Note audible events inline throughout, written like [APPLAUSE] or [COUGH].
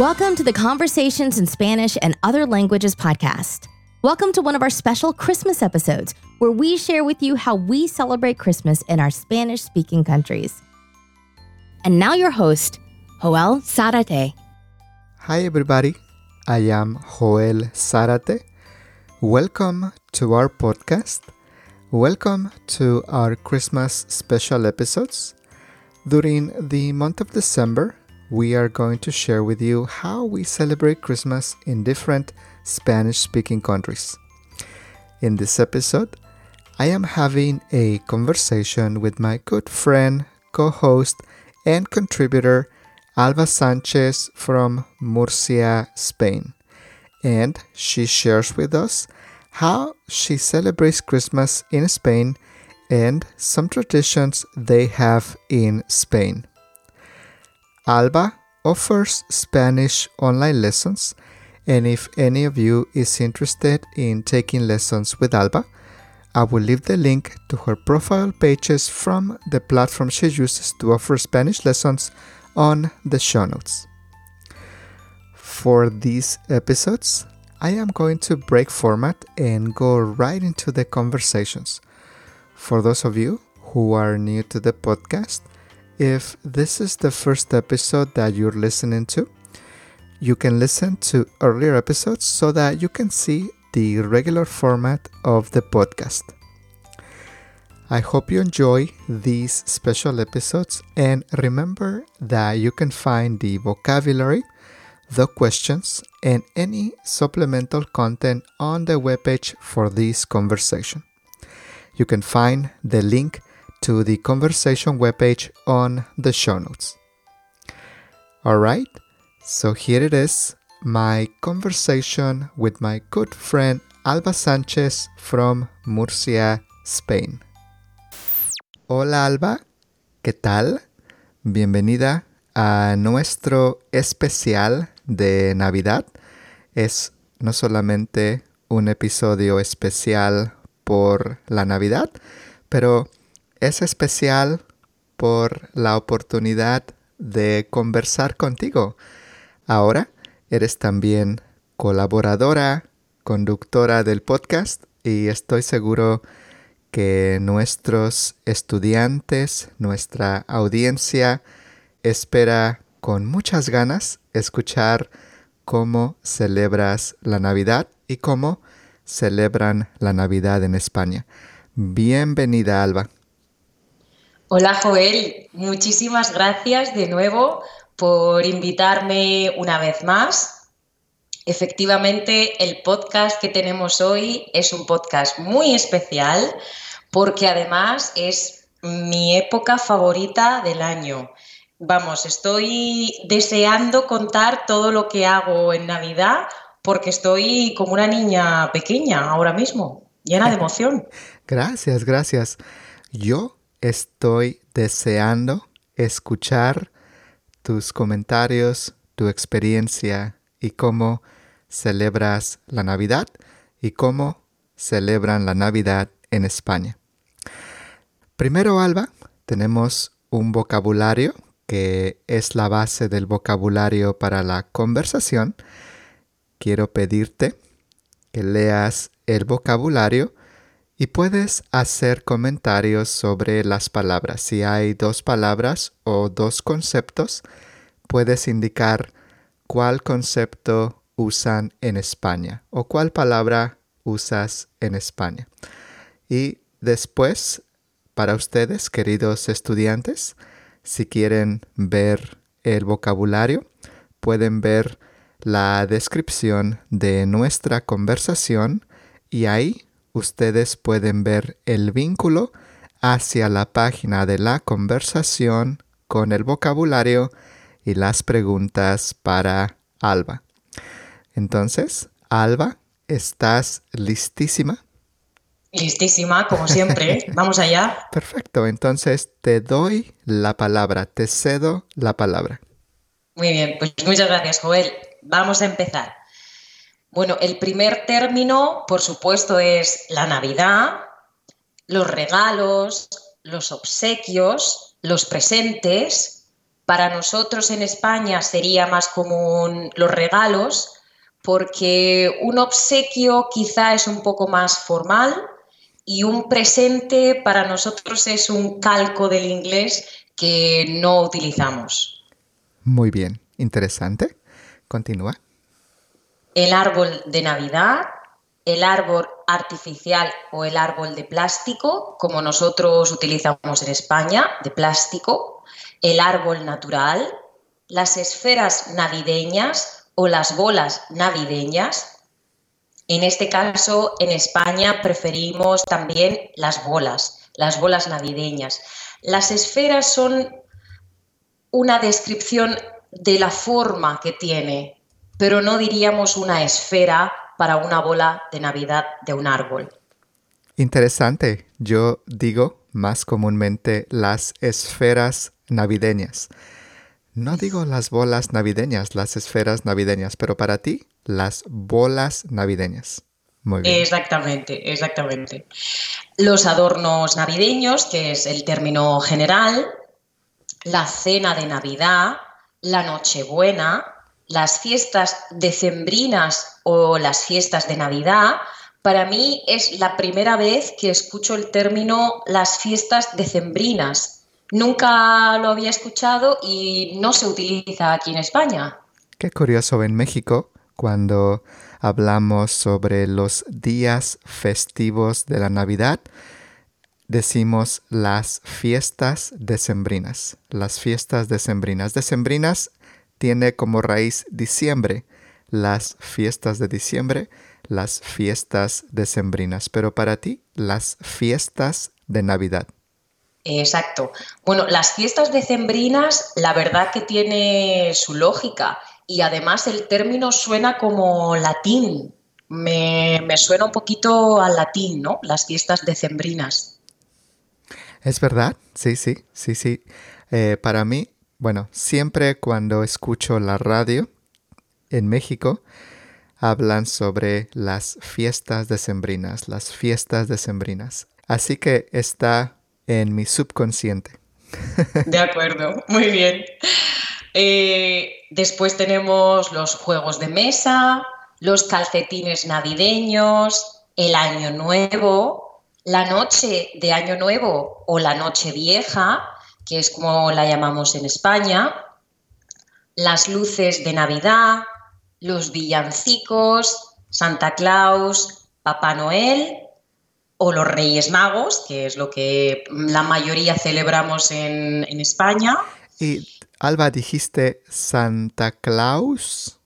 Welcome to the Conversations in Spanish and Other Languages podcast. Welcome to one of our special Christmas episodes where we share with you how we celebrate Christmas in our Spanish speaking countries. And now, your host, Joel Zarate. Hi, everybody. I am Joel Zarate. Welcome to our podcast. Welcome to our Christmas special episodes. During the month of December, we are going to share with you how we celebrate Christmas in different Spanish speaking countries. In this episode, I am having a conversation with my good friend, co host, and contributor, Alba Sanchez from Murcia, Spain. And she shares with us how she celebrates Christmas in Spain and some traditions they have in Spain. Alba offers Spanish online lessons, and if any of you is interested in taking lessons with Alba, I will leave the link to her profile pages from the platform she uses to offer Spanish lessons on the show notes. For these episodes, I am going to break format and go right into the conversations. For those of you who are new to the podcast, if this is the first episode that you're listening to, you can listen to earlier episodes so that you can see the regular format of the podcast. I hope you enjoy these special episodes and remember that you can find the vocabulary, the questions, and any supplemental content on the webpage for this conversation. You can find the link to the conversation webpage on the show notes. Alright, so here it is my conversation with my good friend Alba Sanchez from Murcia, Spain. Hola Alba, ¿qué tal? Bienvenida a nuestro especial de Navidad. Es no solamente un episodio especial por la Navidad, pero es especial por la oportunidad de conversar contigo. Ahora eres también colaboradora, conductora del podcast y estoy seguro que nuestros estudiantes, nuestra audiencia, espera con muchas ganas escuchar cómo celebras la Navidad y cómo celebran la Navidad en España. Bienvenida, Alba. Hola Joel, muchísimas gracias de nuevo por invitarme una vez más. Efectivamente, el podcast que tenemos hoy es un podcast muy especial porque además es mi época favorita del año. Vamos, estoy deseando contar todo lo que hago en Navidad porque estoy como una niña pequeña ahora mismo, llena de [LAUGHS] emoción. Gracias, gracias. Yo estoy deseando escuchar tus comentarios, tu experiencia y cómo celebras la Navidad y cómo celebran la Navidad en España. Primero, Alba, tenemos un vocabulario que es la base del vocabulario para la conversación. Quiero pedirte que leas el vocabulario y puedes hacer comentarios sobre las palabras. Si hay dos palabras o dos conceptos, puedes indicar cuál concepto usan en España o cuál palabra usas en España. Y después, para ustedes, queridos estudiantes, si quieren ver el vocabulario, pueden ver la descripción de nuestra conversación y ahí ustedes pueden ver el vínculo hacia la página de la conversación con el vocabulario y las preguntas para Alba. Entonces, Alba, ¿estás listísima? Listísima, como siempre. [LAUGHS] Vamos allá. Perfecto, entonces te doy la palabra, te cedo la palabra. Muy bien, pues muchas gracias, Joel. Vamos a empezar. Bueno, el primer término, por supuesto, es la Navidad, los regalos, los obsequios, los presentes, Para nosotros en España sería más común los regalos, porque un obsequio quizá es un poco más formal y un presente para nosotros es un calco del inglés que no utilizamos. Muy bien, interesante. Continúa. El árbol de Navidad, el árbol artificial o el árbol de plástico, como nosotros utilizamos en España, de plástico, el árbol natural, las esferas navideñas o las bolas navideñas. En este caso, en España preferimos también las bolas, las bolas navideñas. Las esferas son una descripción de la forma que tiene, pero no diríamos una esfera para una bola de Navidad de un árbol. Interesante. Yo digo más comúnmente las esferas navideñas. No digo las bolas navideñas, las esferas navideñas, pero para ti, las bolas navideñas. Muy bien. Exactamente, exactamente. Los adornos navideños, que es el término general, la cena de Navidad, la Nochebuena, las fiestas decembrinas o las fiestas de Navidad, para mí es la primera vez que escucho el término las fiestas decembrinas. Nunca lo había escuchado y no se utiliza aquí en España. Qué curioso en México, cuando hablamos sobre los días festivos de la Navidad, decimos las fiestas decembrinas. Las fiestas decembrinas. Decembrinas tiene como raíz diciembre, las fiestas de diciembre, las fiestas decembrinas, pero para ti las fiestas de Navidad. Exacto. Bueno, las fiestas decembrinas, la verdad que tiene su lógica y además el término suena como latín. Me, suena un poquito al latín, ¿no? Las fiestas decembrinas. Es verdad, sí, sí, sí, sí. Eh, para mí bueno, siempre cuando escucho la radio en México, hablan sobre las fiestas decembrinas, las fiestas decembrinas. Así que está en mi subconsciente. De acuerdo, muy bien. Eh, después tenemos los juegos de mesa, los calcetines navideños, el año nuevo, la noche de año nuevo o la noche vieja, que es como la llamamos en España, las luces de Navidad, los villancicos, Santa Claus, Papá Noel o los Reyes Magos, que es lo que la mayoría celebramos en, España. Y Alba, dijiste Santa Claus.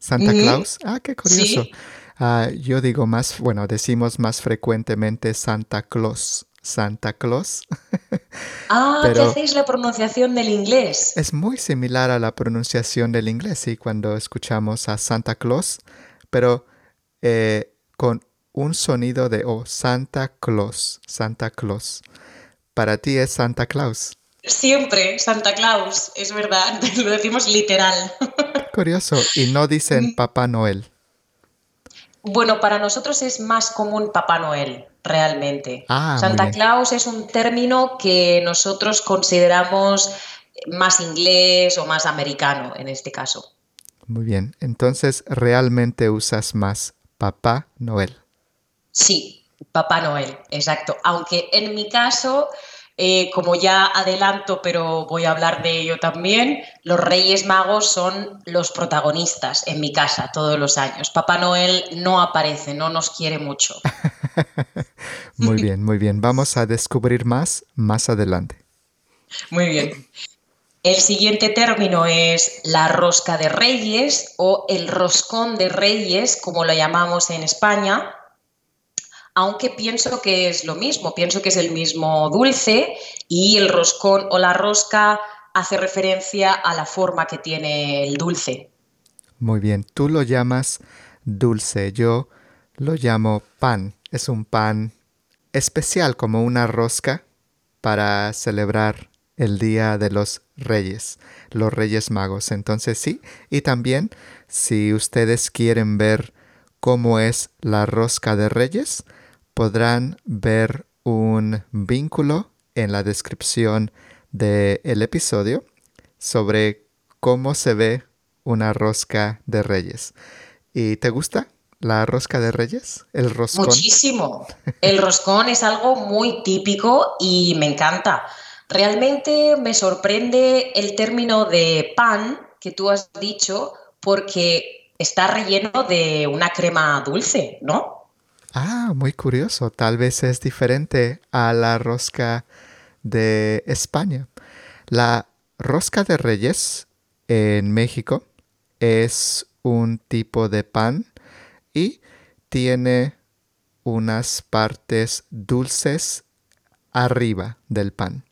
Santa Claus. Ah, qué curioso. Ah, yo digo más, bueno, decimos más frecuentemente Santa Claus. Santa Claus. Ah, ¿qué hacéis la pronunciación del inglés? Es muy similar a la pronunciación del inglés, sí, cuando escuchamos a Santa Claus, pero eh, con un sonido de O, Santa Claus, Santa Claus. Para ti es Santa Claus. Siempre, Santa Claus, es verdad, [LAUGHS] lo decimos literal. Curioso, y no dicen mm. Papá Noel. Bueno, para nosotros es más común Papá Noel, realmente. Ah, Santa Claus es un término que nosotros consideramos más inglés o más americano en este caso. Muy bien, entonces realmente usas más Papá Noel. Sí, Papá Noel, exacto. Aunque en mi caso eh, como ya adelanto, pero voy a hablar de ello también, los Reyes Magos son los protagonistas en mi casa todos los años. Papá Noel no aparece, no nos quiere mucho. [LAUGHS] [LAUGHS] muy bien, muy bien. Vamos a descubrir más más adelante. Muy bien. El siguiente término es la rosca de reyes o el roscón de reyes, como lo llamamos en España aunque pienso que es lo mismo, pienso que es el mismo dulce y el roscón o la rosca hace referencia a la forma que tiene el dulce. Muy bien, tú lo llamas dulce, yo lo llamo pan. Es un pan especial como una rosca para celebrar el Día de los Reyes, los Reyes Magos. Entonces sí, y también si ustedes quieren ver cómo es la rosca de Reyes, podrán ver un vínculo en la descripción del episodio sobre cómo se ve una rosca de reyes. ¿Y te gusta la rosca de reyes? ¿El roscón? Muchísimo. El roscón es algo muy típico y me encanta. Realmente me sorprende el término de pan que tú has dicho porque está relleno de una crema dulce, ¿no? Ah, muy curioso. Tal vez es diferente a la rosca de España. La rosca de reyes en México es un tipo de pan y tiene unas partes dulces arriba del pan.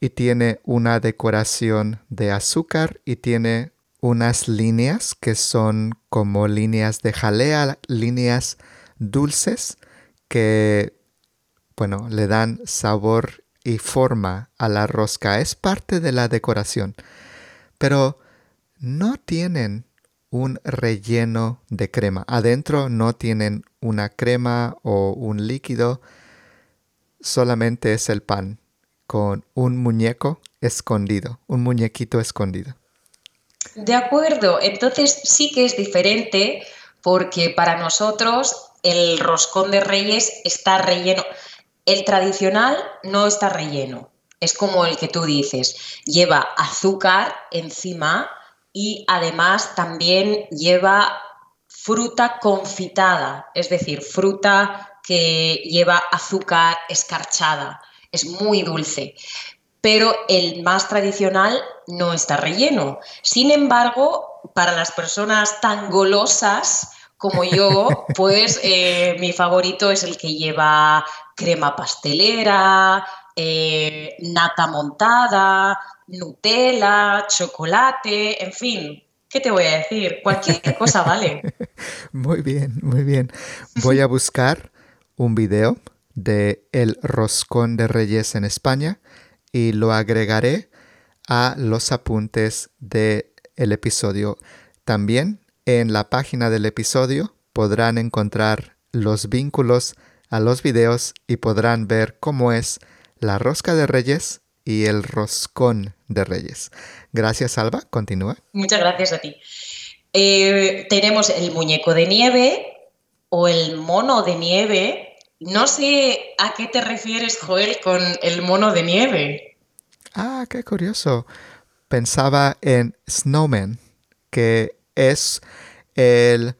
Y tiene una decoración de azúcar y tiene unas líneas que son como líneas de jalea, líneas dulces que, bueno, le dan sabor y forma a la rosca. Es parte de la decoración. Pero no tienen un relleno de crema. Adentro no tienen una crema o un líquido. Solamente es el pan con un muñeco escondido, un muñequito escondido. De acuerdo, entonces sí que es diferente porque para nosotros el roscón de reyes está relleno. El tradicional no está relleno, es como el que tú dices, lleva azúcar encima y además también lleva fruta confitada, es decir, fruta que lleva azúcar escarchada, es muy dulce pero el más tradicional no está relleno. Sin embargo, para las personas tan golosas como yo, pues eh, mi favorito es el que lleva crema pastelera, eh, nata montada, Nutella, chocolate, en fin, ¿qué te voy a decir? Cualquier [LAUGHS] cosa vale. Muy bien, muy bien. Voy a buscar un video de el roscón de reyes en España y lo agregaré a los apuntes del el episodio. También en la página del episodio podrán encontrar los vínculos a los videos y podrán ver cómo es la rosca de reyes y el roscón de reyes. Gracias, Alba. Continúa. Muchas gracias a ti. Eh, tenemos el muñeco de nieve o el mono de nieve no sé a qué te refieres, Joel, con el mono de nieve. Ah, qué curioso. Pensaba en Snowman, que es el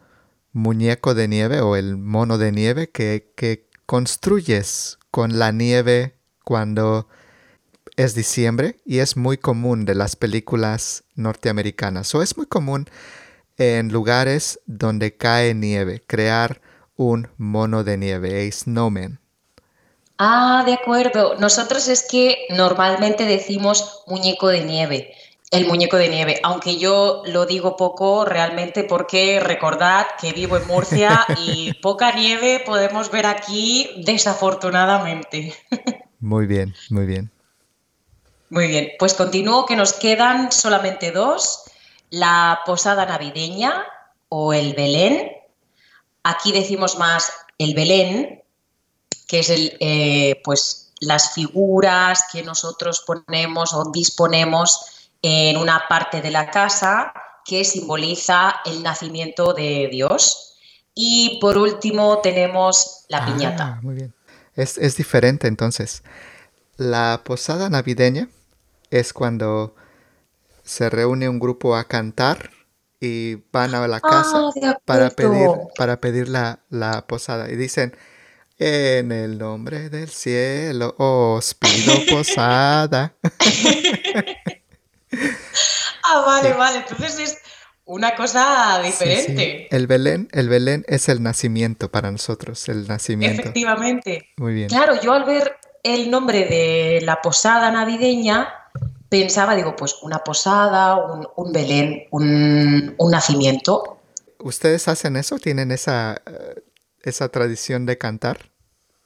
muñeco de nieve o el mono de nieve que, que construyes con la nieve cuando es diciembre y es muy común de las películas norteamericanas. O es muy común en lugares donde cae nieve, crear un mono de nieve, a snowman. Ah, de acuerdo. Nosotros es que normalmente decimos muñeco de nieve, el muñeco de nieve, aunque yo lo digo poco realmente porque recordad que vivo en Murcia [LAUGHS] y poca nieve podemos ver aquí desafortunadamente. Muy bien, muy bien. Muy bien, pues continúo que nos quedan solamente dos, la posada navideña o el Belén Aquí decimos más el Belén, que es el, eh, pues, las figuras que nosotros ponemos o disponemos en una parte de la casa que simboliza el nacimiento de Dios. Y por último tenemos la ah, piñata. Muy bien. Es, es diferente entonces. La posada navideña es cuando se reúne un grupo a cantar y van a la casa ah, para pedir, para pedir la, posada. Y dicen, en el nombre del cielo os pido [LAUGHS] posada. [LAUGHS] ah, vale, vale. Entonces es una cosa diferente. El Belén, el Belén es el nacimiento para nosotros, el nacimiento. Efectivamente. Muy bien. Claro, yo al ver el nombre de la posada navideña, pensaba, digo, pues una posada, un, Belén, un, nacimiento. ¿Ustedes hacen eso? ¿Tienen esa, eh, esa tradición de cantar?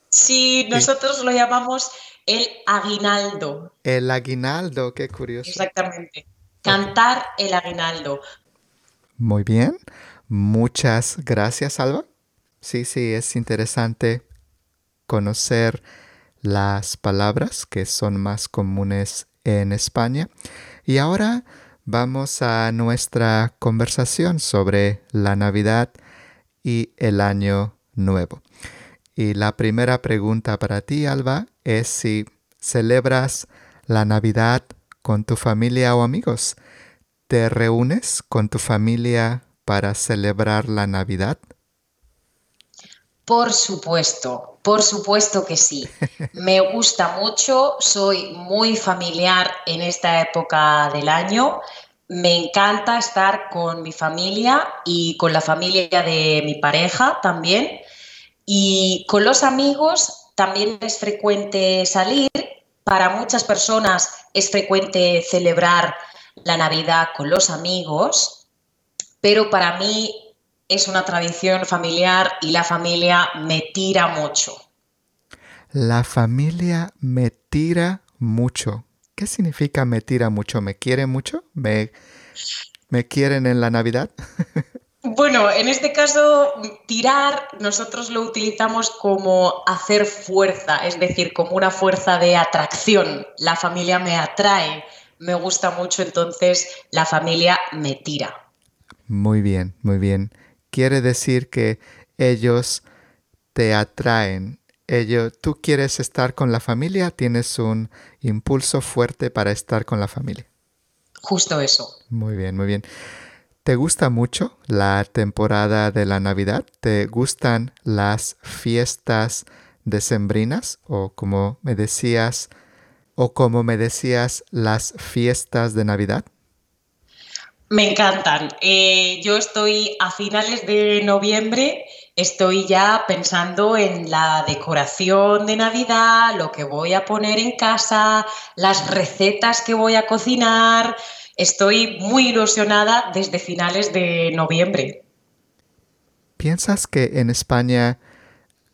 Sí, nosotros lo llamamos el aguinaldo. El aguinaldo, qué curioso. Exactamente. Cantar el aguinaldo. Muy bien. Muchas gracias, Alba. Sí, sí, es interesante conocer las palabras que son más comunes en España. Y ahora vamos a nuestra conversación sobre la Navidad y el Año Nuevo. Y la primera pregunta para ti, Alba, es si celebras la Navidad con tu familia o amigos. ¿Te reúnes con tu familia para celebrar la Navidad? Por supuesto, por supuesto que sí. Me gusta mucho, soy muy familiar en esta época del año. Me encanta estar con mi familia y con la familia de mi pareja también. Y con los amigos también es frecuente salir. Para muchas personas es frecuente celebrar la Navidad con los amigos, pero para mí es una tradición familiar y la familia me tira mucho. La familia me tira mucho. ¿Qué significa me tira mucho? ¿Me quiere mucho? ¿Me, me quieren en la Navidad? [LAUGHS] Bueno, en este caso, tirar nosotros lo utilizamos como hacer fuerza, es decir, como una fuerza de atracción. La familia me atrae, me gusta mucho, entonces la familia me tira. Muy bien, muy bien quiere decir que ellos te atraen. Ellos, tú quieres estar con la familia, tienes un impulso fuerte para estar con la familia. Justo eso. Muy bien, muy bien. ¿Te gusta mucho la temporada de la Navidad? ¿Te gustan las fiestas decembrinas o como me decías o como me decías las fiestas de Navidad? Me encantan. Eh, yo estoy a finales de noviembre, estoy ya pensando en la decoración de Navidad, lo que voy a poner en casa, las recetas que voy a cocinar. Estoy muy ilusionada desde finales de noviembre. ¿Piensas que en España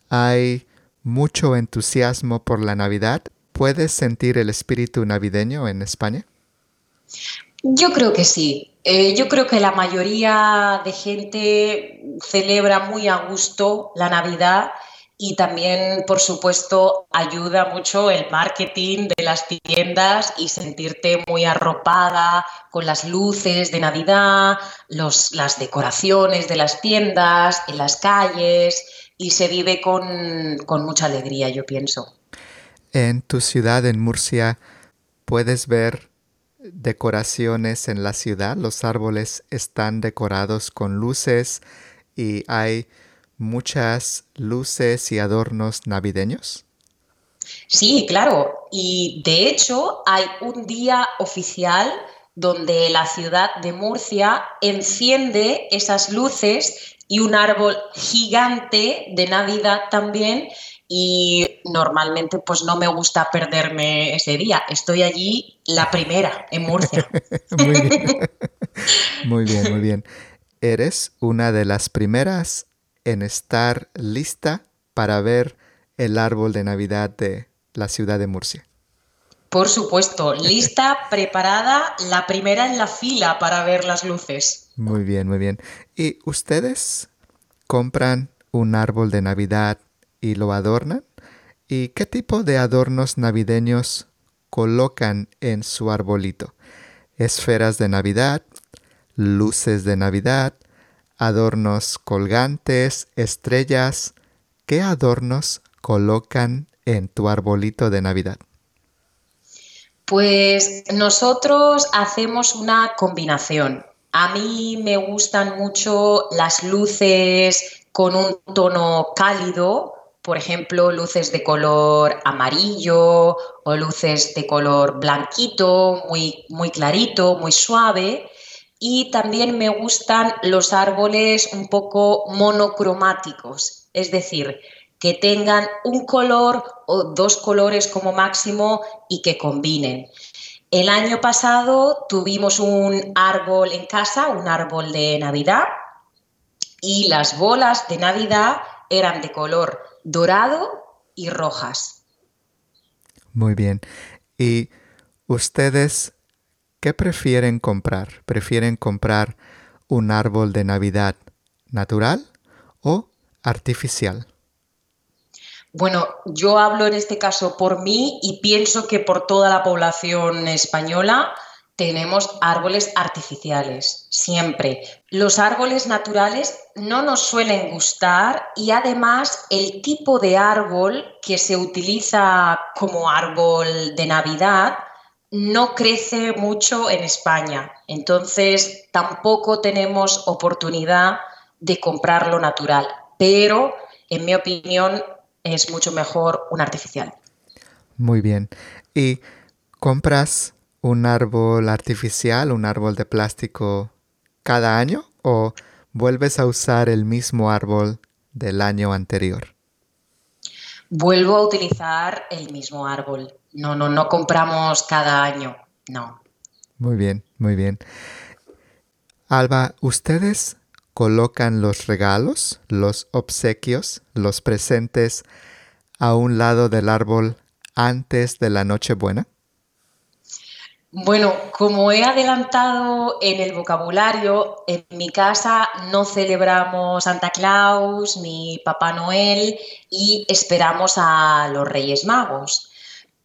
hay mucho entusiasmo por la Navidad? ¿Puedes sentir el espíritu navideño en España? Yo creo que sí. Eh, yo creo que la mayoría de gente celebra muy a gusto la Navidad y también, por supuesto, ayuda mucho el marketing de las tiendas y sentirte muy arropada con las luces de Navidad, las decoraciones de las tiendas, en las calles y se vive con, con mucha alegría, yo pienso. En tu ciudad, en Murcia, puedes ver decoraciones en la ciudad. Los árboles están decorados con luces y hay muchas luces y adornos navideños. Sí, claro. Y de hecho hay un día oficial donde la ciudad de Murcia enciende esas luces y un árbol gigante de Navidad también y normalmente pues no me gusta perderme ese día. Estoy allí la primera en Murcia. [LAUGHS] muy, bien. [LAUGHS] muy bien, muy bien. Eres una de las primeras en estar lista para ver el árbol de Navidad de la ciudad de Murcia. Por supuesto, lista, [LAUGHS] preparada, la primera en la fila para ver las luces. Muy bien, muy bien. ¿Y ustedes compran un árbol de Navidad y lo adornan? ¿Y qué tipo de adornos navideños colocan en su arbolito? Esferas de Navidad, luces de Navidad, adornos colgantes, estrellas. ¿Qué adornos colocan en tu arbolito de Navidad? Pues nosotros hacemos una combinación. A mí me gustan mucho las luces con un tono cálido, por ejemplo, luces de color amarillo o luces de color blanquito, muy, muy clarito, muy suave. Y también me gustan los árboles un poco monocromáticos, es decir, que tengan un color o dos colores como máximo y que combinen. El año pasado tuvimos un árbol en casa, un árbol de Navidad, y las bolas de Navidad eran de color dorado y rojas. Muy bien. ¿Y ustedes qué prefieren comprar? ¿Prefieren comprar un árbol de Navidad natural o artificial? Bueno, yo hablo en este caso por mí y pienso que por toda la población española tenemos árboles artificiales, siempre. Los árboles naturales no nos suelen gustar y además el tipo de árbol que se utiliza como árbol de Navidad no crece mucho en España. Entonces tampoco tenemos oportunidad de comprarlo natural. Pero, en mi opinión, es mucho mejor un artificial. Muy bien. ¿Y compras un árbol artificial, un árbol de plástico cada año o vuelves a usar el mismo árbol del año anterior? Vuelvo a utilizar el mismo árbol. No, no, no compramos cada año, no. Muy bien, muy bien. Alba, ¿ustedes colocan los regalos, los obsequios, los presentes a un lado del árbol antes de la Nochebuena? Bueno, como he adelantado en el vocabulario, en mi casa no celebramos Santa Claus ni Papá Noel y esperamos a los Reyes Magos.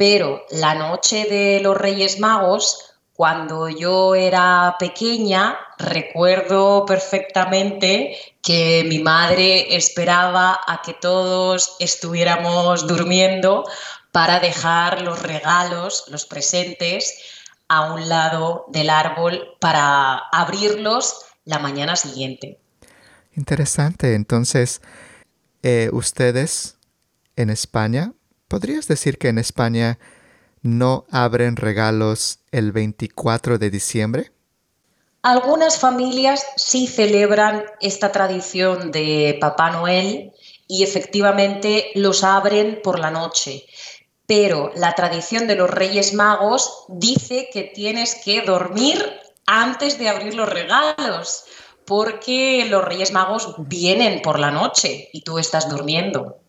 Pero la noche de los Reyes Magos, cuando yo era pequeña, recuerdo perfectamente que mi madre esperaba a que todos estuviéramos durmiendo para dejar los regalos, los presentes, a un lado del árbol para abrirlos la mañana siguiente. Interesante. Entonces, eh, ustedes en España, ¿podrías decir que en España no abren regalos el 24 de diciembre? Algunas familias sí celebran esta tradición de Papá Noel y efectivamente los abren por la noche pero la tradición de los Reyes Magos dice que tienes que dormir antes de abrir los regalos, porque los Reyes Magos vienen por la noche y tú estás durmiendo.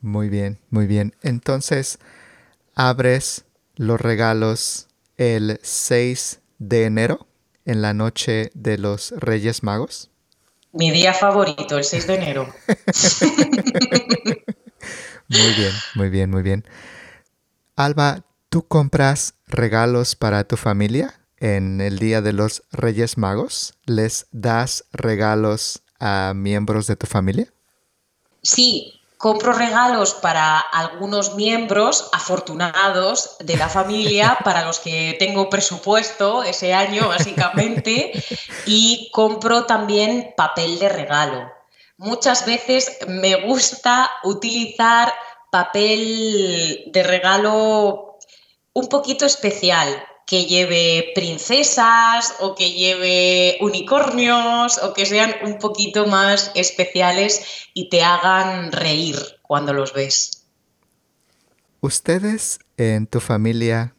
Muy bien, muy bien. Entonces, abres los regalos el 6 de enero, en la noche de los Reyes Magos. Mi día favorito, el 6 de enero. [LAUGHS] Muy bien, muy bien, muy bien. Alba, ¿tú compras regalos para tu familia en el Día de los Reyes Magos? ¿Les das regalos a miembros de tu familia? Sí, compro regalos para algunos miembros afortunados de la familia, [LAUGHS] para los que tengo presupuesto ese año, básicamente, y compro también papel de regalo. Muchas veces me gusta utilizar papel de regalo un poquito especial, que lleve princesas o que lleve unicornios o que sean un poquito más especiales y te hagan reír cuando los ves. ¿Ustedes en tu familia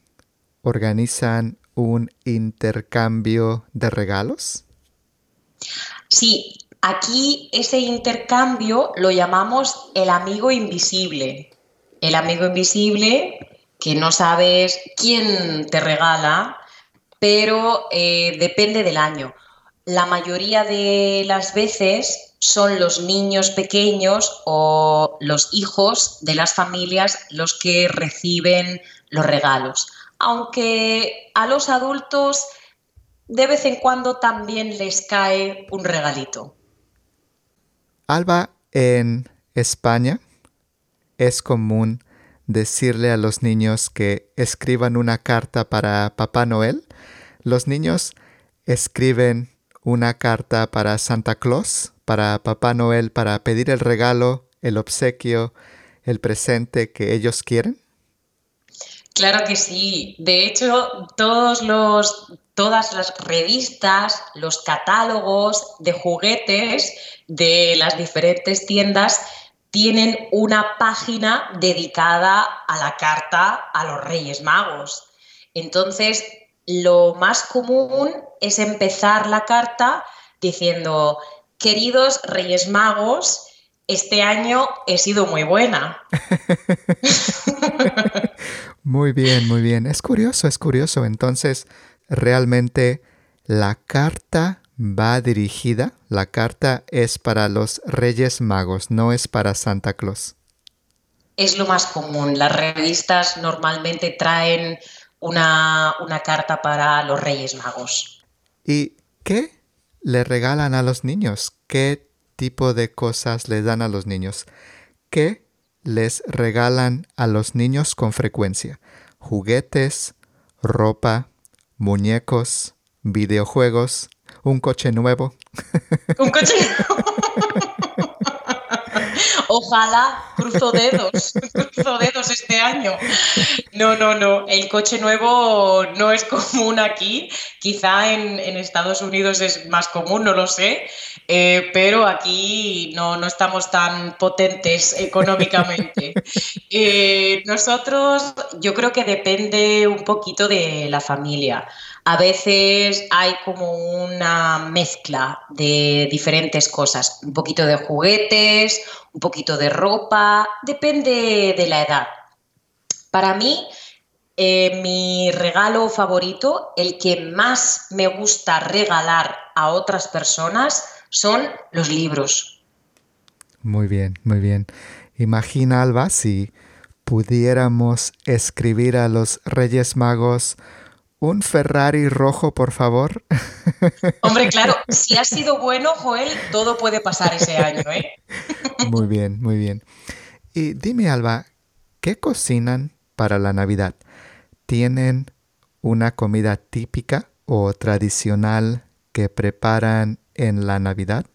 organizan un intercambio de regalos? Sí, Aquí ese intercambio lo llamamos el amigo invisible. El amigo invisible que no sabes quién te regala, pero eh, depende del año. La mayoría de las veces son los niños pequeños o los hijos de las familias los que reciben los regalos. Aunque a los adultos de vez en cuando también les cae un regalito. Alba, en España es común decirle a los niños que escriban una carta para Papá Noel. Los niños escriben una carta para Santa Claus, para Papá Noel, para pedir el regalo, el obsequio, el presente que ellos quieren. Claro que sí. De hecho, todos los, todas las revistas, los catálogos de juguetes de las diferentes tiendas tienen una página dedicada a la carta a los Reyes Magos. Entonces, lo más común es empezar la carta diciendo, queridos Reyes Magos, este año he sido muy buena. [LAUGHS] muy bien, muy bien. Es curioso, es curioso. Entonces, realmente la carta va dirigida, la carta es para los Reyes Magos, no es para Santa Claus. es lo más común. Las revistas normalmente traen una, una carta para los Reyes Magos. ¿Y qué le regalan a los niños? ¿Qué tipo de cosas le dan a los niños? ¿Qué les regalan a los niños con frecuencia? Juguetes, ropa, muñecos, videojuegos, un coche nuevo. Un coche nuevo. Ojalá, cruzo dedos, [LAUGHS] cruzo dedos este año. No, no, no, el coche nuevo no es común aquí, quizá en, Estados Unidos es más común, no lo sé, eh, pero aquí no, no, estamos tan potentes económicamente. [LAUGHS] Eh, nosotros, yo creo que depende un poquito de la familia. A veces hay como una mezcla de diferentes cosas, un poquito de juguetes, un poquito de ropa, depende de la edad. Para mí, eh, mi regalo favorito, el que más me gusta regalar a otras personas, son los libros. Muy bien, muy bien. Imagina, Alba, si pudiéramos escribir a los Reyes Magos un Ferrari rojo, por favor. [LAUGHS] Hombre, claro, si ha sido bueno, Joel, todo puede pasar ese año, ¿eh? [LAUGHS] Muy bien, muy bien. Y dime, Alba, ¿qué cocinan para la Navidad? ¿Tienen una comida típica o tradicional que preparan en la Navidad?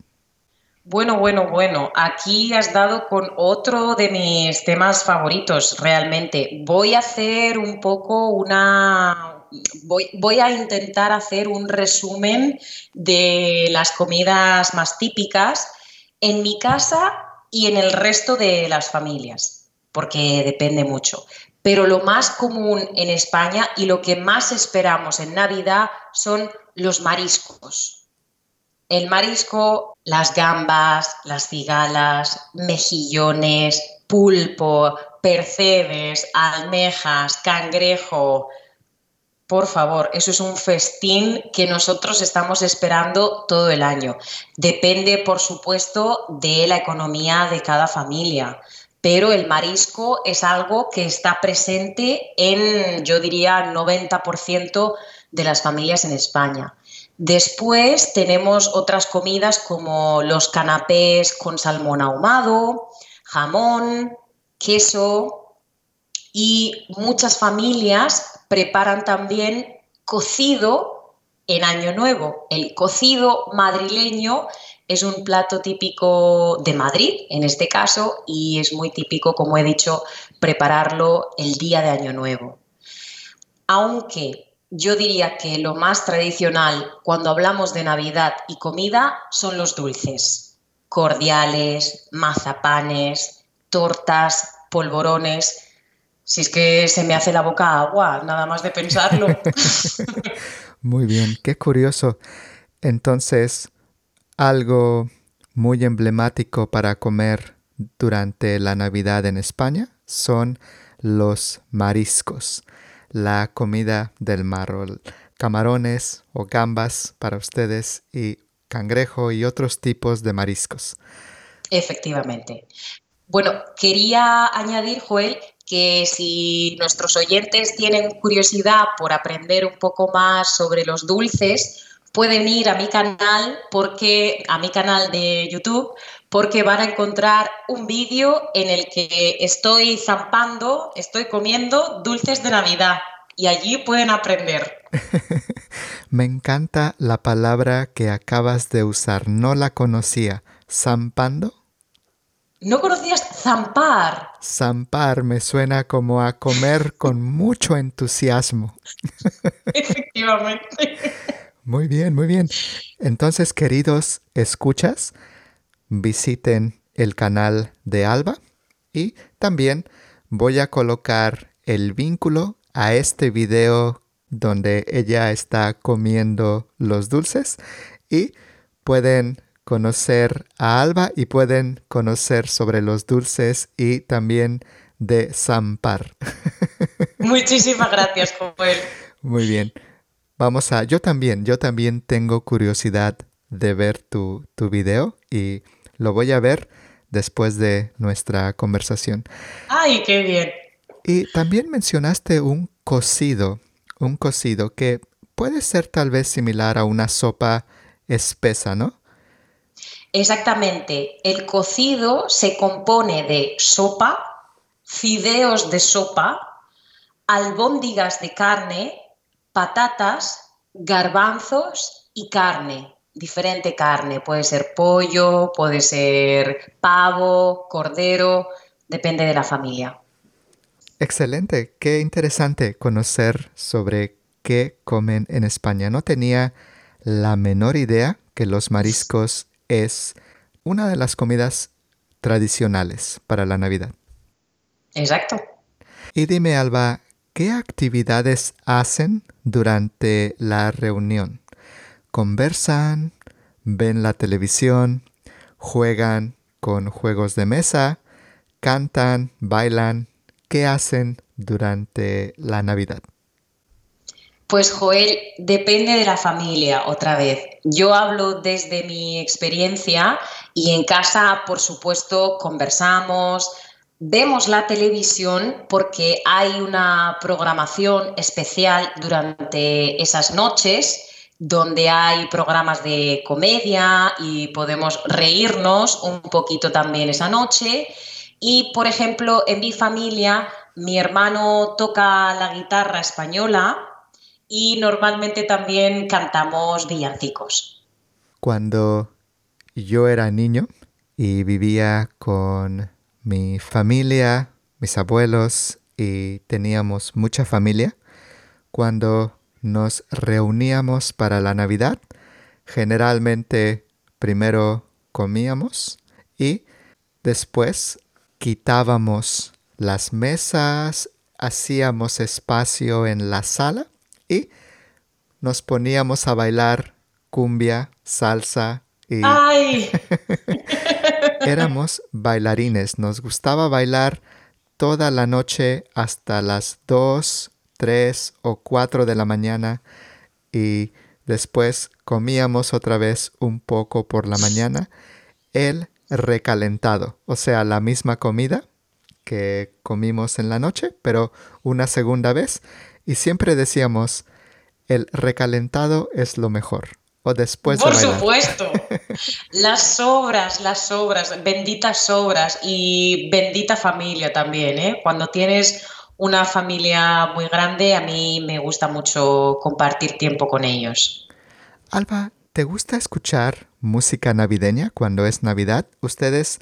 Bueno, bueno, bueno, aquí has dado con otro de mis temas favoritos, realmente. Voy a hacer un poco una, voy, a intentar hacer un resumen de las comidas más típicas en mi casa y en el resto de las familias, porque depende mucho. Pero lo más común en España y lo que más esperamos en Navidad son los mariscos. El marisco, las gambas, las cigalas, mejillones, pulpo, percebes, almejas, cangrejo, por favor, eso es un festín que nosotros estamos esperando todo el año. Depende, por supuesto, de la economía de cada familia, pero el marisco es algo que está presente en, yo diría, 90% de las familias en España. Después tenemos otras comidas como los canapés con salmón ahumado, jamón, queso y muchas familias preparan también cocido en Año Nuevo. El cocido madrileño es un plato típico de Madrid, en este caso, y es muy típico, como he dicho, prepararlo el día de Año Nuevo. Aunque yo diría que lo más tradicional cuando hablamos de Navidad y comida son los dulces, cordiales, mazapanes, tortas, polvorones, si es que se me hace la boca agua, nada más de pensarlo. [LAUGHS] muy bien, qué curioso. Entonces, algo muy emblemático para comer durante la Navidad en España son los mariscos, la comida del mar, camarones o gambas para ustedes y cangrejo y otros tipos de mariscos. Efectivamente. Bueno, quería añadir, Joel, que si nuestros oyentes tienen curiosidad por aprender un poco más sobre los dulces, pueden ir a mi canal porque a mi canal de YouTube porque van a encontrar un vídeo en el que estoy zampando, estoy comiendo dulces de Navidad y allí pueden aprender. [LAUGHS] Me encanta la palabra que acabas de usar, no la conocía. ¿Zampando? ¿No conocías zampar? Zampar me suena como a comer con mucho entusiasmo. [LAUGHS] Efectivamente. Muy bien, muy bien. Entonces, queridos escuchas, visiten el canal de Alba y también voy a colocar el vínculo a este video donde ella está comiendo los dulces y pueden conocer a Alba y pueden conocer sobre los dulces y también de Zampar. [LAUGHS] Muchísimas gracias, Joel. Muy bien. Vamos a, yo también, yo también tengo curiosidad de ver tu, tu video y lo voy a ver después de nuestra conversación. ¡Ay, qué bien! Y también mencionaste un cocido, un cocido que puede ser tal vez similar a una sopa espesa, ¿no? Exactamente. El cocido se compone de sopa, fideos de sopa, albóndigas de carne, patatas, garbanzos y carne. Diferente carne. Puede ser pollo, puede ser pavo, cordero, depende de la familia. Excelente, qué interesante conocer sobre qué comen en España. No tenía la menor idea que los mariscos es una de las comidas tradicionales para la Navidad. Exacto. Y dime, Alba, ¿qué actividades hacen durante la reunión? ¿Conversan? ¿Ven la televisión? ¿Juegan con juegos de mesa? ¿Cantan? ¿Bailan? ¿Qué hacen durante la Navidad? Pues Joel, depende de la familia, otra vez. Yo hablo desde mi experiencia y en casa, por supuesto, conversamos, vemos la televisión porque hay una programación especial durante esas noches donde hay programas de comedia y podemos reírnos un poquito también esa noche. Y, por ejemplo, en mi familia, mi hermano toca la guitarra española y normalmente también cantamos villancicos. Cuando yo era niño y vivía con mi familia, mis abuelos y teníamos mucha familia, cuando nos reuníamos para la Navidad, generalmente primero comíamos y después quitábamos las mesas, hacíamos espacio en la sala y nos poníamos a bailar cumbia, salsa y ¡Ay! [LAUGHS] éramos bailarines. Nos gustaba bailar toda la noche hasta las 2, 3 o 4 de la mañana y después comíamos otra vez un poco por la mañana. El recalentado, o sea, la misma comida que comimos en la noche, pero una segunda vez. Y siempre decíamos, el recalentado es lo mejor. O después Por de supuesto. [LAUGHS] Las sobras, las sobras, benditas sobras y bendita familia también, ¿eh? Cuando tienes una familia muy grande, a mí me gusta mucho compartir tiempo con ellos. Alba, ¿te gusta escuchar música navideña cuando es Navidad? ¿Ustedes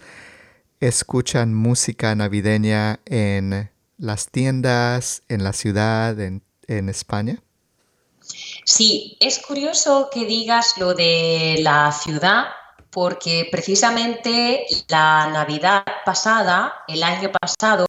escuchan música navideña en las tiendas, en la ciudad, en, en España? Sí, es curioso que digas lo de la ciudad, porque precisamente la Navidad pasada, el año pasado,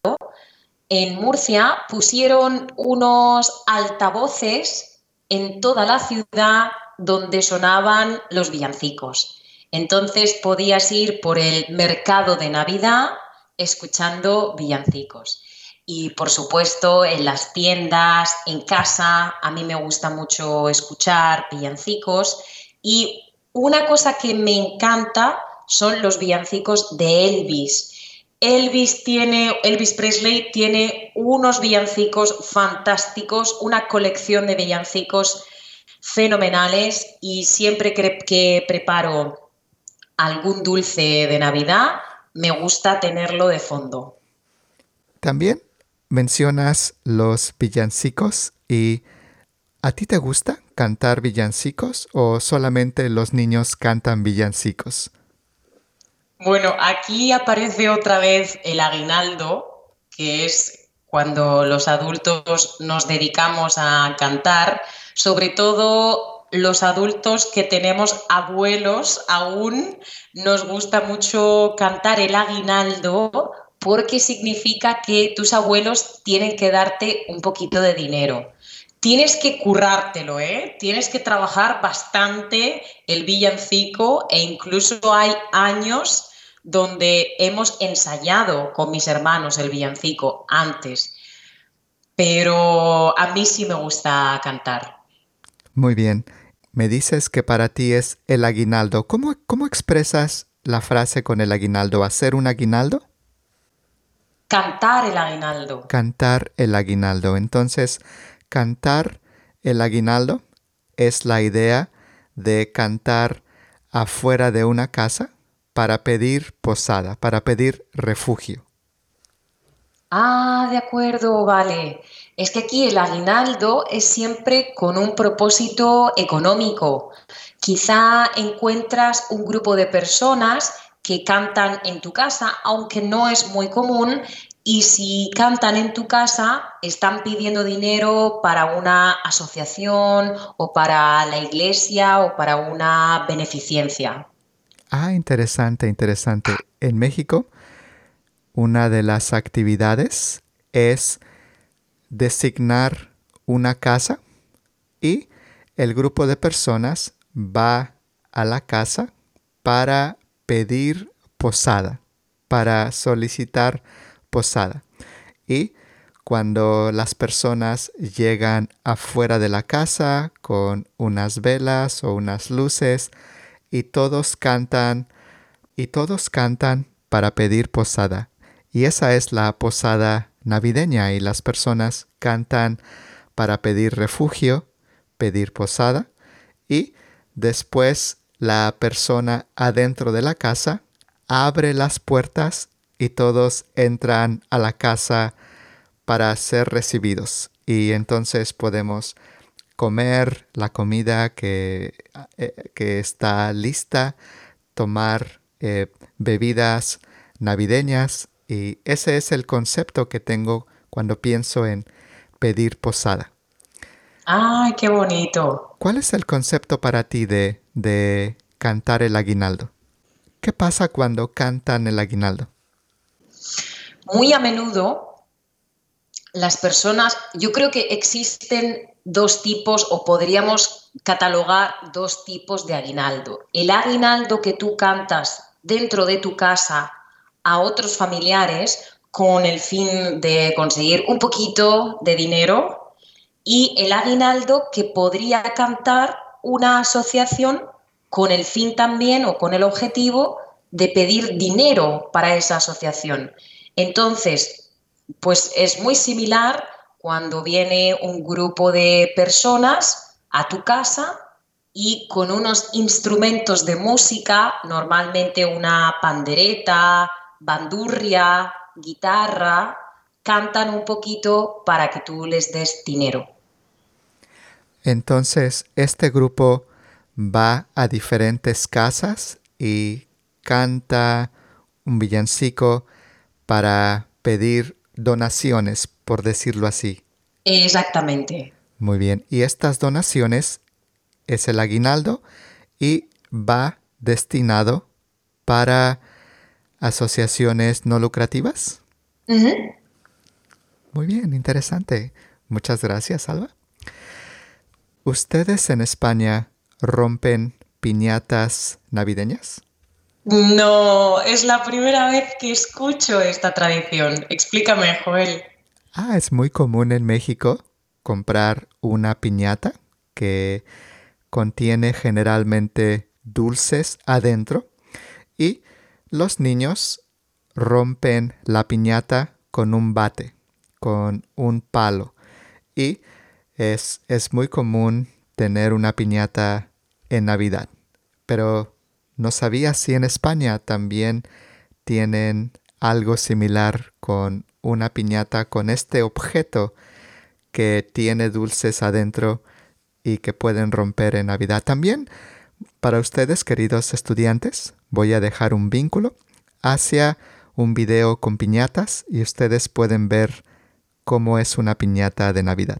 en Murcia pusieron unos altavoces en toda la ciudad donde sonaban los villancicos. Entonces podías ir por el mercado de Navidad escuchando villancicos. Y por supuesto, en las tiendas, en casa, a mí me gusta mucho escuchar villancicos. Y una cosa que me encanta son los villancicos de Elvis. Elvis tiene, Elvis Presley tiene unos villancicos fantásticos, una colección de villancicos fenomenales y siempre que, que preparo algún dulce de Navidad, me gusta tenerlo de fondo. También mencionas los villancicos y ¿a ti te gusta cantar villancicos o solamente los niños cantan villancicos? Bueno, aquí aparece otra vez el aguinaldo, que es cuando los adultos nos dedicamos a cantar, sobre todo los adultos que tenemos abuelos aún, nos gusta mucho cantar el aguinaldo porque significa que tus abuelos tienen que darte un poquito de dinero. Tienes que currártelo, ¿eh? Tienes que trabajar bastante el villancico e incluso hay años donde hemos ensayado con mis hermanos el villancico antes. Pero a mí sí me gusta cantar. Muy bien. Me dices que para ti es el aguinaldo. ¿Cómo, cómo expresas la frase con el aguinaldo? ¿Hacer un aguinaldo? Cantar el aguinaldo. Cantar el aguinaldo. Entonces, cantar el aguinaldo es la idea de cantar afuera de una casa para pedir posada, para pedir refugio. Ah, de acuerdo, vale. Es que aquí el aguinaldo es siempre con un propósito económico. Quizá encuentras un grupo de personas que cantan en tu casa, aunque no es muy común, y si cantan en tu casa, están pidiendo dinero para una asociación o para la iglesia o para una beneficencia. Ah, interesante, interesante. En México, una de las actividades es designar una casa y el grupo de personas va a la casa para pedir posada, para solicitar posada. Y cuando las personas llegan afuera de la casa con unas velas o unas luces y todos cantan y todos cantan para pedir posada. Y esa es la posada navideña y las personas cantan para pedir refugio, pedir posada y después la persona adentro de la casa abre las puertas y todos entran a la casa para ser recibidos y entonces podemos comer la comida que, eh, que está lista, tomar eh, bebidas navideñas y ese es el concepto que tengo cuando pienso en pedir posada. ¡Ay, qué bonito! ¿Cuál es el concepto para ti de, de cantar el aguinaldo? ¿Qué pasa cuando cantan el aguinaldo? Muy a menudo las personas, yo creo que existen dos tipos o podríamos catalogar dos tipos de aguinaldo. El aguinaldo que tú cantas dentro de tu casa a otros familiares con el fin de conseguir un poquito de dinero y el aguinaldo que podría cantar una asociación con el fin también o con el objetivo de pedir dinero para esa asociación. Entonces, pues es muy similar cuando viene un grupo de personas a tu casa y con unos instrumentos de música, normalmente una pandereta, bandurria, guitarra, cantan un poquito para que tú les des dinero. Entonces, este grupo va a diferentes casas y canta un villancico para pedir donaciones, por decirlo así. Exactamente. Muy bien. Y estas donaciones es el aguinaldo y va destinado para asociaciones no lucrativas. Muy bien, interesante. Muchas gracias, Alba. ¿Ustedes en España rompen piñatas navideñas? No, es la primera vez que escucho esta tradición. Explícame, Joel. Ah, es muy común en México comprar una piñata que contiene generalmente dulces adentro y los niños rompen la piñata con un bate, con un palo y es, es muy común tener una piñata en Navidad. Pero no sabía si en España también tienen algo similar con una piñata con este objeto que tiene dulces adentro y que pueden romper en Navidad. También para ustedes, queridos estudiantes, voy a dejar un vínculo hacia un video con piñatas y ustedes pueden ver cómo es una piñata de Navidad.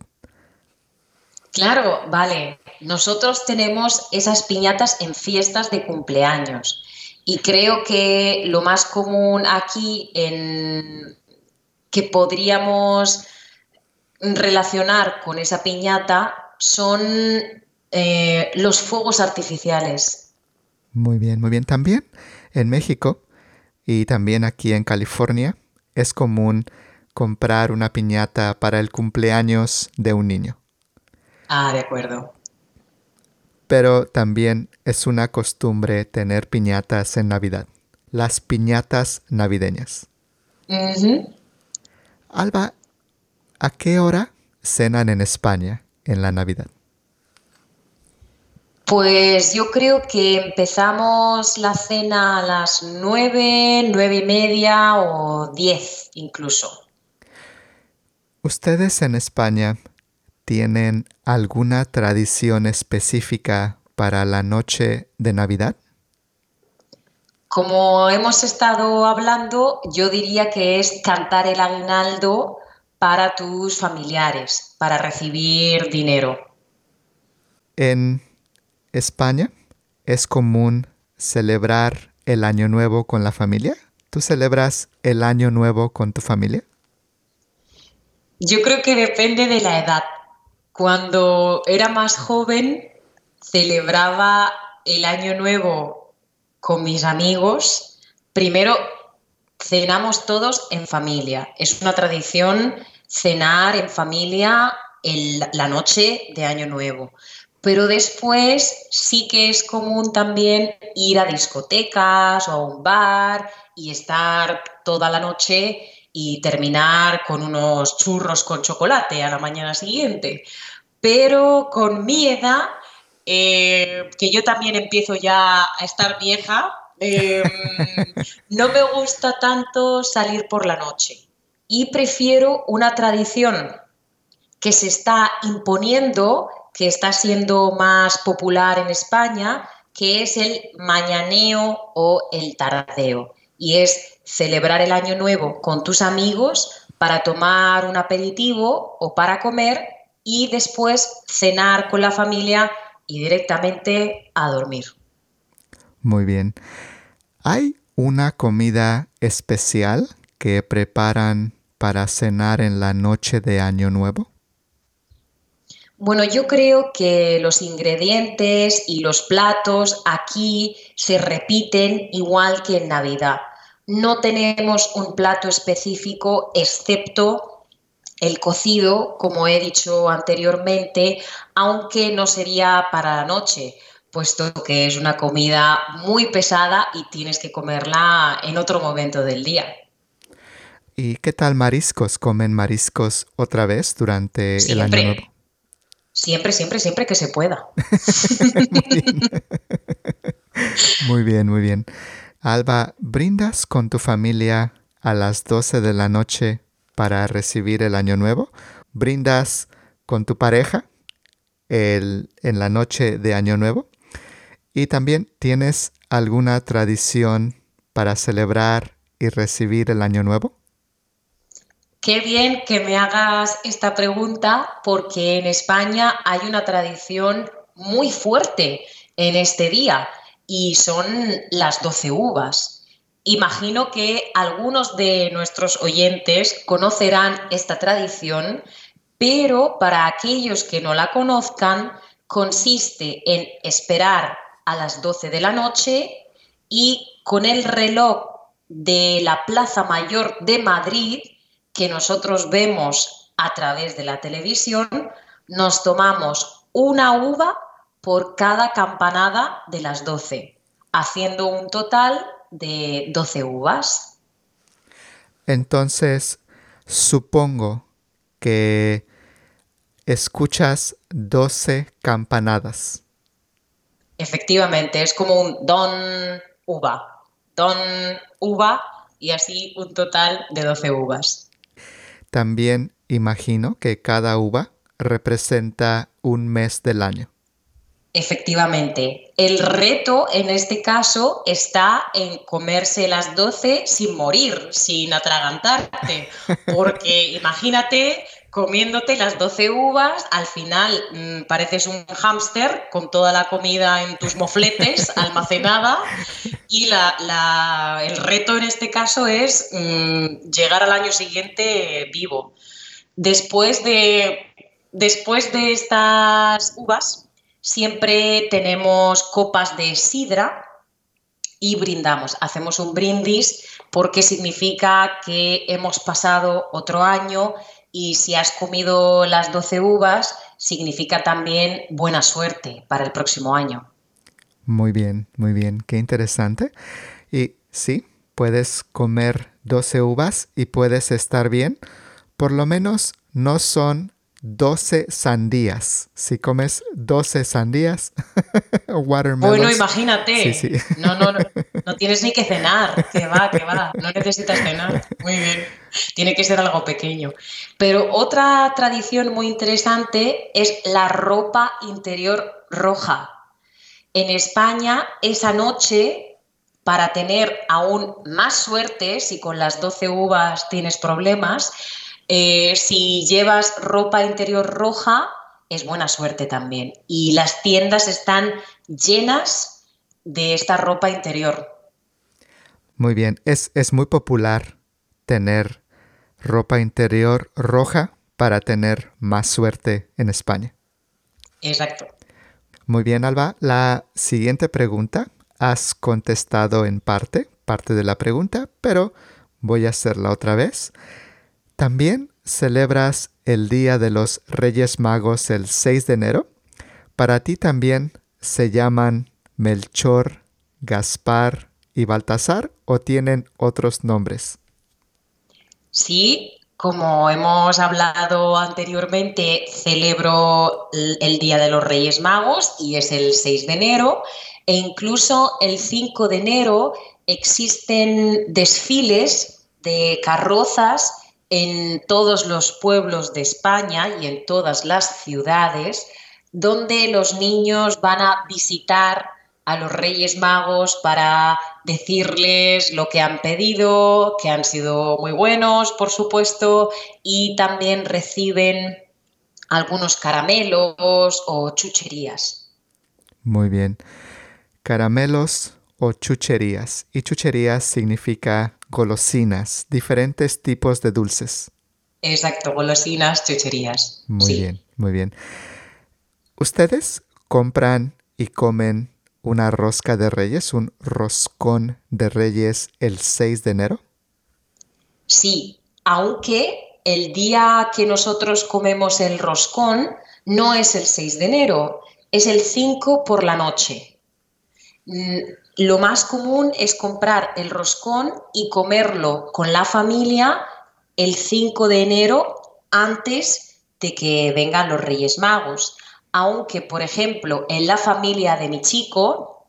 Claro, vale. Nosotros tenemos esas piñatas en fiestas de cumpleaños y creo que lo más común aquí en que podríamos relacionar con esa piñata son eh, los fuegos artificiales. Muy bien, muy bien. También en México y también aquí en California es común comprar una piñata para el cumpleaños de un niño. Ah, de acuerdo. Pero también es una costumbre tener piñatas en Navidad. las piñatas navideñas. Alba, ¿a qué hora cenan en España en la Navidad? Pues yo creo que empezamos la cena a las nueve, nueve y media o diez incluso. ¿Ustedes en España tienen alguna tradición específica para la noche de Navidad? Como hemos estado hablando, yo diría que es cantar el aguinaldo para tus familiares, para recibir dinero. En España es común celebrar el Año Nuevo con la familia. ¿Tú celebras el Año Nuevo con tu familia? Yo creo que depende de la edad. Cuando era más joven, celebraba el Año Nuevo con mis amigos. Primero, cenamos todos en familia. Es una tradición cenar en familia la noche de Año Nuevo. Pero después sí que es común también ir a discotecas o a un bar y estar toda la noche y terminar con unos churros con chocolate a la mañana siguiente. Pero con mi edad, eh, que yo también empiezo ya a estar vieja, em, [LAUGHS] no me gusta tanto salir por la noche y prefiero una tradición que se está imponiendo, que está siendo más popular en España, que es el mañaneo o el tardeo. Y es celebrar el año nuevo con tus amigos para tomar un aperitivo o para comer y después cenar con la familia y directamente a dormir. Muy bien. ¿Hay una comida especial que preparan para cenar en la noche de Año Nuevo? Bueno, yo creo que los ingredientes y los platos aquí se repiten igual que en Navidad no tenemos un plato específico excepto el cocido, como he dicho anteriormente, aunque no sería para la noche, puesto que es una comida muy pesada y tienes que comerla en otro momento del día. ¿Y qué tal mariscos? ¿Comen mariscos otra vez durante el año nuevo? Siempre, siempre, siempre que se pueda. [LAUGHS] muy bien, muy bien. Alba, ¿brindas con tu familia a las 12 de la noche para recibir el año nuevo? ¿Brindas con tu pareja en la noche de año nuevo? Y también tienes alguna tradición para celebrar y recibir el año nuevo? Qué bien que me hagas esta pregunta porque en España hay una tradición muy fuerte en este día y son las 12 uvas. Imagino que algunos de nuestros oyentes conocerán esta tradición, pero para aquellos que no la conozcan, consiste en esperar a las 12 de la noche y con el reloj de la Plaza Mayor de Madrid, que nosotros vemos a través de la televisión, nos tomamos una uva por cada campanada de las 12, haciendo un total de 12 uvas. Entonces, supongo que escuchas 12 campanadas. Efectivamente, es como un don uva, don uva y así un total de 12 uvas. También imagino que cada uva representa un mes del año. Efectivamente, el reto en este caso está en comerse las 12 sin morir, sin atragantarte, porque [LAUGHS] imagínate comiéndote las 12 uvas, al final mm, pareces un hámster con toda la comida en tus mofletes [LAUGHS] almacenada. Y el reto en este caso es mm, llegar al año siguiente vivo. Después de, después de estas uvas, siempre tenemos copas de sidra y brindamos. Hacemos un brindis porque significa que hemos pasado otro año y si has comido las 12 uvas, significa también buena suerte para el próximo año. Muy bien, muy bien, qué interesante. Y sí, puedes comer 12 uvas y puedes estar bien. Por lo menos no son 12 sandías. Si comes 12 sandías, [LAUGHS] watermelons. Bueno, imagínate. No, no, no, no [LAUGHS] tienes ni que cenar. Que va, que va. No necesitas cenar. Muy bien. Tiene que ser algo pequeño. Pero otra tradición muy interesante es la ropa interior roja. En España, esa noche, para tener aún más suerte, si con las 12 uvas tienes problemas, eh, si llevas ropa interior roja, es buena suerte también. Y las tiendas están llenas de esta ropa interior. Muy bien, es, es muy popular tener ropa interior roja para tener más suerte en España. Exacto. Muy bien, Alba. La siguiente pregunta has contestado en parte, parte de la pregunta, pero voy a hacerla otra vez. También celebras el Día de los Reyes Magos el 6 de enero. Para ti también se llaman Melchor, Gaspar y Baltasar o tienen otros nombres? Sí, como hemos hablado anteriormente, celebro el Día de los Reyes Magos y es el 6 de enero e incluso el 5 de enero existen desfiles de carrozas en todos los pueblos de España y en todas las ciudades, donde los niños van a visitar a los Reyes Magos para decirles lo que han pedido, que han sido muy buenos, por supuesto, y también reciben algunos caramelos o chucherías. Muy bien. Caramelos o chucherías. Y chucherías significa golosinas, diferentes tipos de dulces. Exacto, golosinas, chucherías. Muy bien, muy bien. ¿Ustedes compran y comen una rosca de reyes, un roscón de reyes el 6 de enero? Sí, aunque el día que nosotros comemos el roscón no es el 6 de enero, es el 5 por la noche. Lo más común es comprar el roscón y comerlo con la familia el 5 de enero antes de que vengan los Reyes Magos. Aunque, por ejemplo, en la familia de mi chico,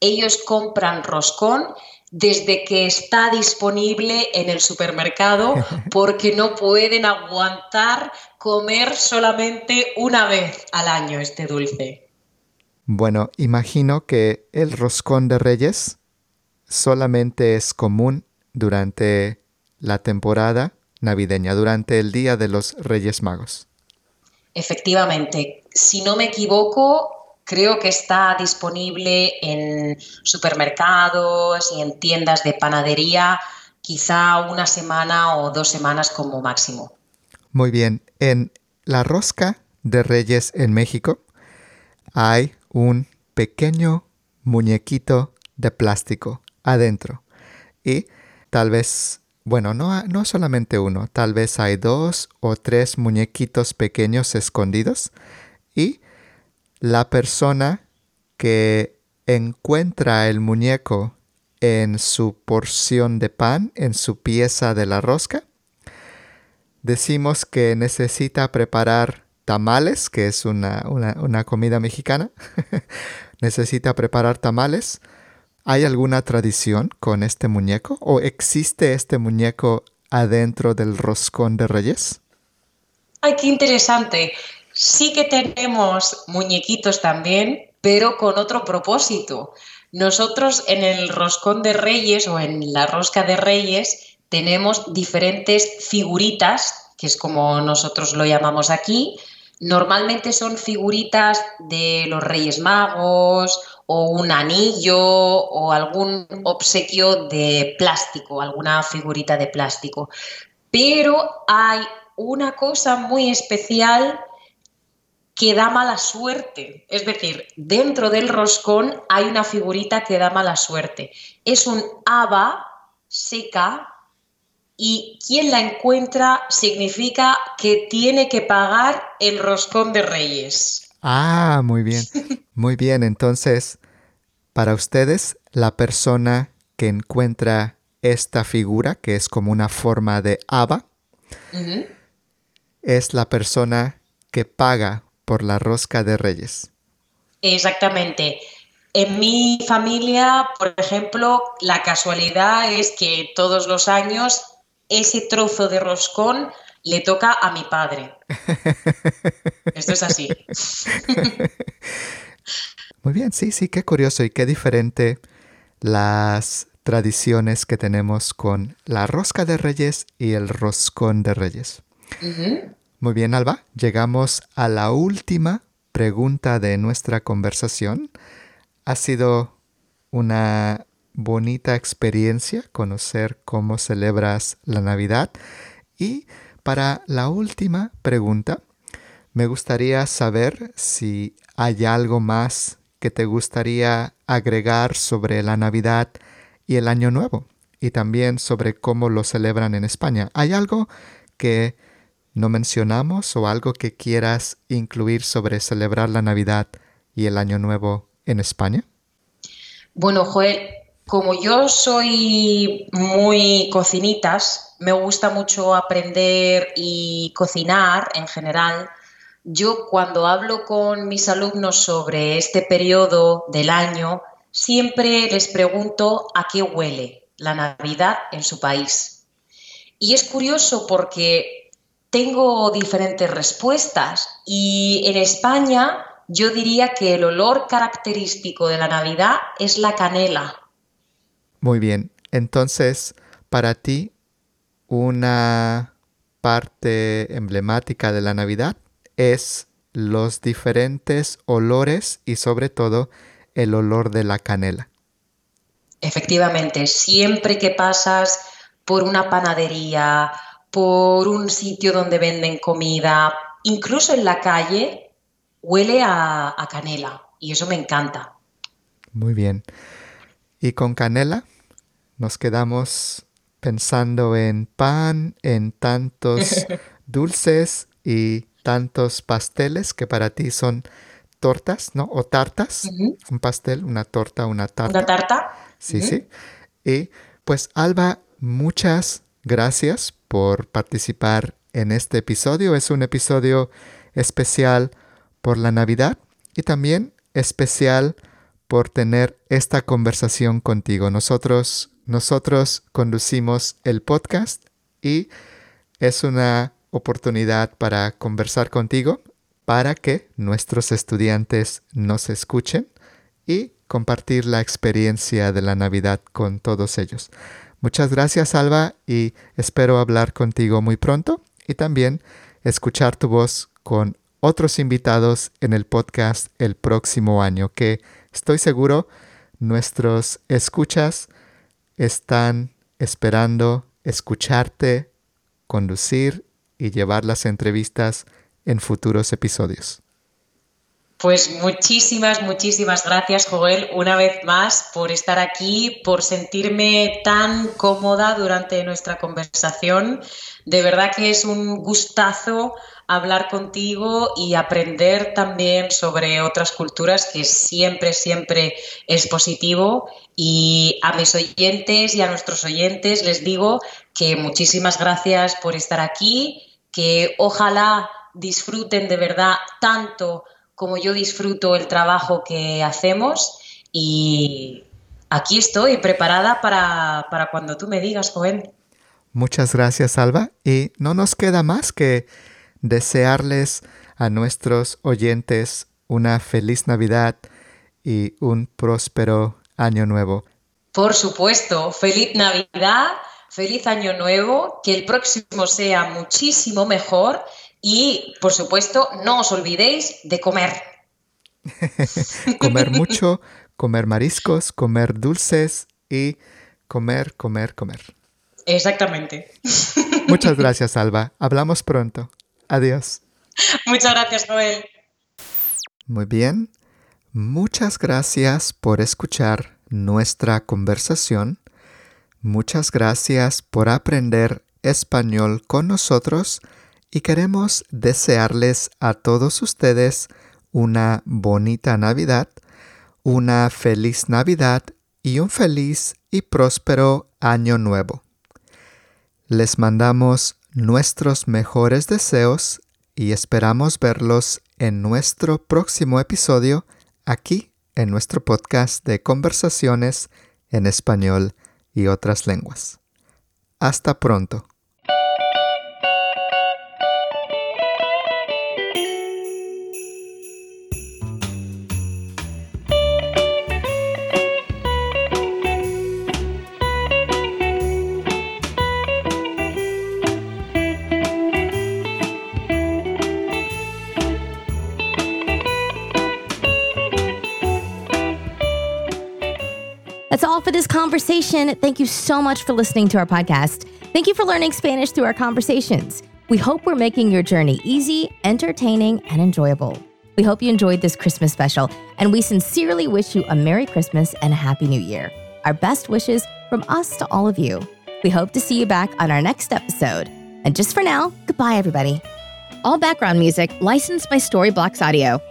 ellos compran roscón desde que está disponible en el supermercado [LAUGHS] porque no pueden aguantar comer solamente una vez al año este dulce. Bueno, imagino que el roscón de reyes solamente es común durante la temporada navideña, durante el Día de los Reyes Magos. Efectivamente, si no me equivoco, creo que está disponible en supermercados y en tiendas de panadería quizá una semana o dos semanas como máximo. Muy bien, en la rosca de Reyes en México hay un pequeño muñequito de plástico adentro. Y tal vez, bueno, no, no solamente uno, tal vez hay dos o tres muñequitos pequeños escondidos. Y la persona que encuentra el muñeco en su porción de pan, en su pieza de la rosca, decimos que necesita preparar tamales, que es una, comida mexicana. [LAUGHS] Necesita preparar tamales. ¿Hay alguna tradición con este muñeco? ¿O existe este muñeco adentro del roscón de reyes? Ay, qué interesante. Sí que tenemos muñequitos también, pero con otro propósito. Nosotros en el roscón de reyes o en la rosca de reyes tenemos diferentes figuritas, que es como nosotros lo llamamos aquí, Normalmente son figuritas de los Reyes Magos o un anillo o algún obsequio de plástico, alguna figurita de plástico. Pero hay una cosa muy especial que da mala suerte. Es decir, dentro del roscón hay una figurita que da mala suerte. Es un haba seca y quien la encuentra significa que tiene que pagar el roscón de reyes. Ah, muy bien, [LAUGHS] muy bien. Entonces, para ustedes, la persona que encuentra esta figura, que es como una forma de haba, es la persona que paga por la rosca de reyes. Exactamente. En mi familia, por ejemplo, la casualidad es que todos los años ese trozo de roscón le toca a mi padre. [LAUGHS] Esto es así. [LAUGHS] Muy bien, sí, sí, qué curioso y qué diferente las tradiciones que tenemos con la rosca de reyes y el roscón de reyes. Muy bien, Alba, llegamos a la última pregunta de nuestra conversación. Ha sido una bonita experiencia conocer cómo celebras la Navidad. Y para la última pregunta, me gustaría saber si hay algo más que te gustaría agregar sobre la Navidad y el Año Nuevo y también sobre cómo lo celebran en España. ¿Hay algo que no mencionamos o algo que quieras incluir sobre celebrar la Navidad y el Año Nuevo en España? Bueno, Joel, como yo soy muy cocinitas, me gusta mucho aprender y cocinar en general. Yo cuando hablo con mis alumnos sobre este periodo del año, siempre les pregunto a qué huele la Navidad en su país. Y es curioso porque tengo diferentes respuestas y en España yo diría que el olor característico de la Navidad es la canela. Muy bien. Entonces, para ti, una parte emblemática de la Navidad es los diferentes olores y sobre todo el olor de la canela. Efectivamente, siempre que pasas por una panadería, por un sitio donde venden comida, incluso en la calle, huele a, a canela y eso me encanta. Muy bien. Y con canela nos quedamos pensando en pan, en tantos [LAUGHS] dulces y tantos pasteles que para ti son tortas, ¿no? O tartas. Un pastel, una torta, una tarta. Una tarta. Sí, sí. Y pues Alba, muchas gracias por participar en este episodio. Es un episodio especial por la Navidad y también especial por tener esta conversación contigo. Nosotros, nosotros conducimos el podcast y es una oportunidad para conversar contigo, para que nuestros estudiantes nos escuchen y compartir la experiencia de la Navidad con todos ellos. Muchas gracias, Alba, y espero hablar contigo muy pronto y también escuchar tu voz con otros invitados en el podcast el próximo año, que estoy seguro nuestros escuchas están esperando escucharte, conducir y llevar las entrevistas en futuros episodios. Pues muchísimas, muchísimas gracias, Joel, una vez más por estar aquí, por sentirme tan cómoda durante nuestra conversación. De verdad que es un gustazo hablar contigo y aprender también sobre otras culturas, que siempre, siempre es positivo. Y a mis oyentes y a nuestros oyentes les digo que muchísimas gracias por estar aquí, que ojalá disfruten de verdad tanto como yo disfruto el trabajo que hacemos y aquí estoy preparada para, para cuando tú me digas, joven. Muchas gracias, Alba. Y no nos queda más que desearles a nuestros oyentes una feliz Navidad y un próspero año nuevo. Por supuesto, feliz Navidad, feliz año nuevo, que el próximo sea muchísimo mejor y, por supuesto, no os olvidéis de comer. [LAUGHS] comer mucho, comer mariscos, comer dulces y comer, comer, comer. Exactamente. Muchas [LAUGHS] gracias, Alba. Hablamos pronto. Adiós. Muchas gracias, Joel. Muy bien. Muchas gracias por escuchar nuestra conversación. Muchas gracias por aprender español con nosotros y queremos desearles a todos ustedes una bonita Navidad, una feliz Navidad y un feliz y próspero año nuevo. Les mandamos nuestros mejores deseos y esperamos verlos en nuestro próximo episodio aquí en nuestro podcast de conversaciones en español y otras lenguas. Hasta pronto. That's all for this conversation. Thank you so much for listening to our podcast. Thank you for learning Spanish through our conversations. We hope we're making your journey easy, entertaining, and enjoyable. We hope you enjoyed this Christmas special, and we sincerely wish you a Merry Christmas and a Happy New Year. Our best wishes from us to all of you. We hope to see you back on our next episode. And just for now, goodbye, everybody. All background music licensed by Storyblocks Audio.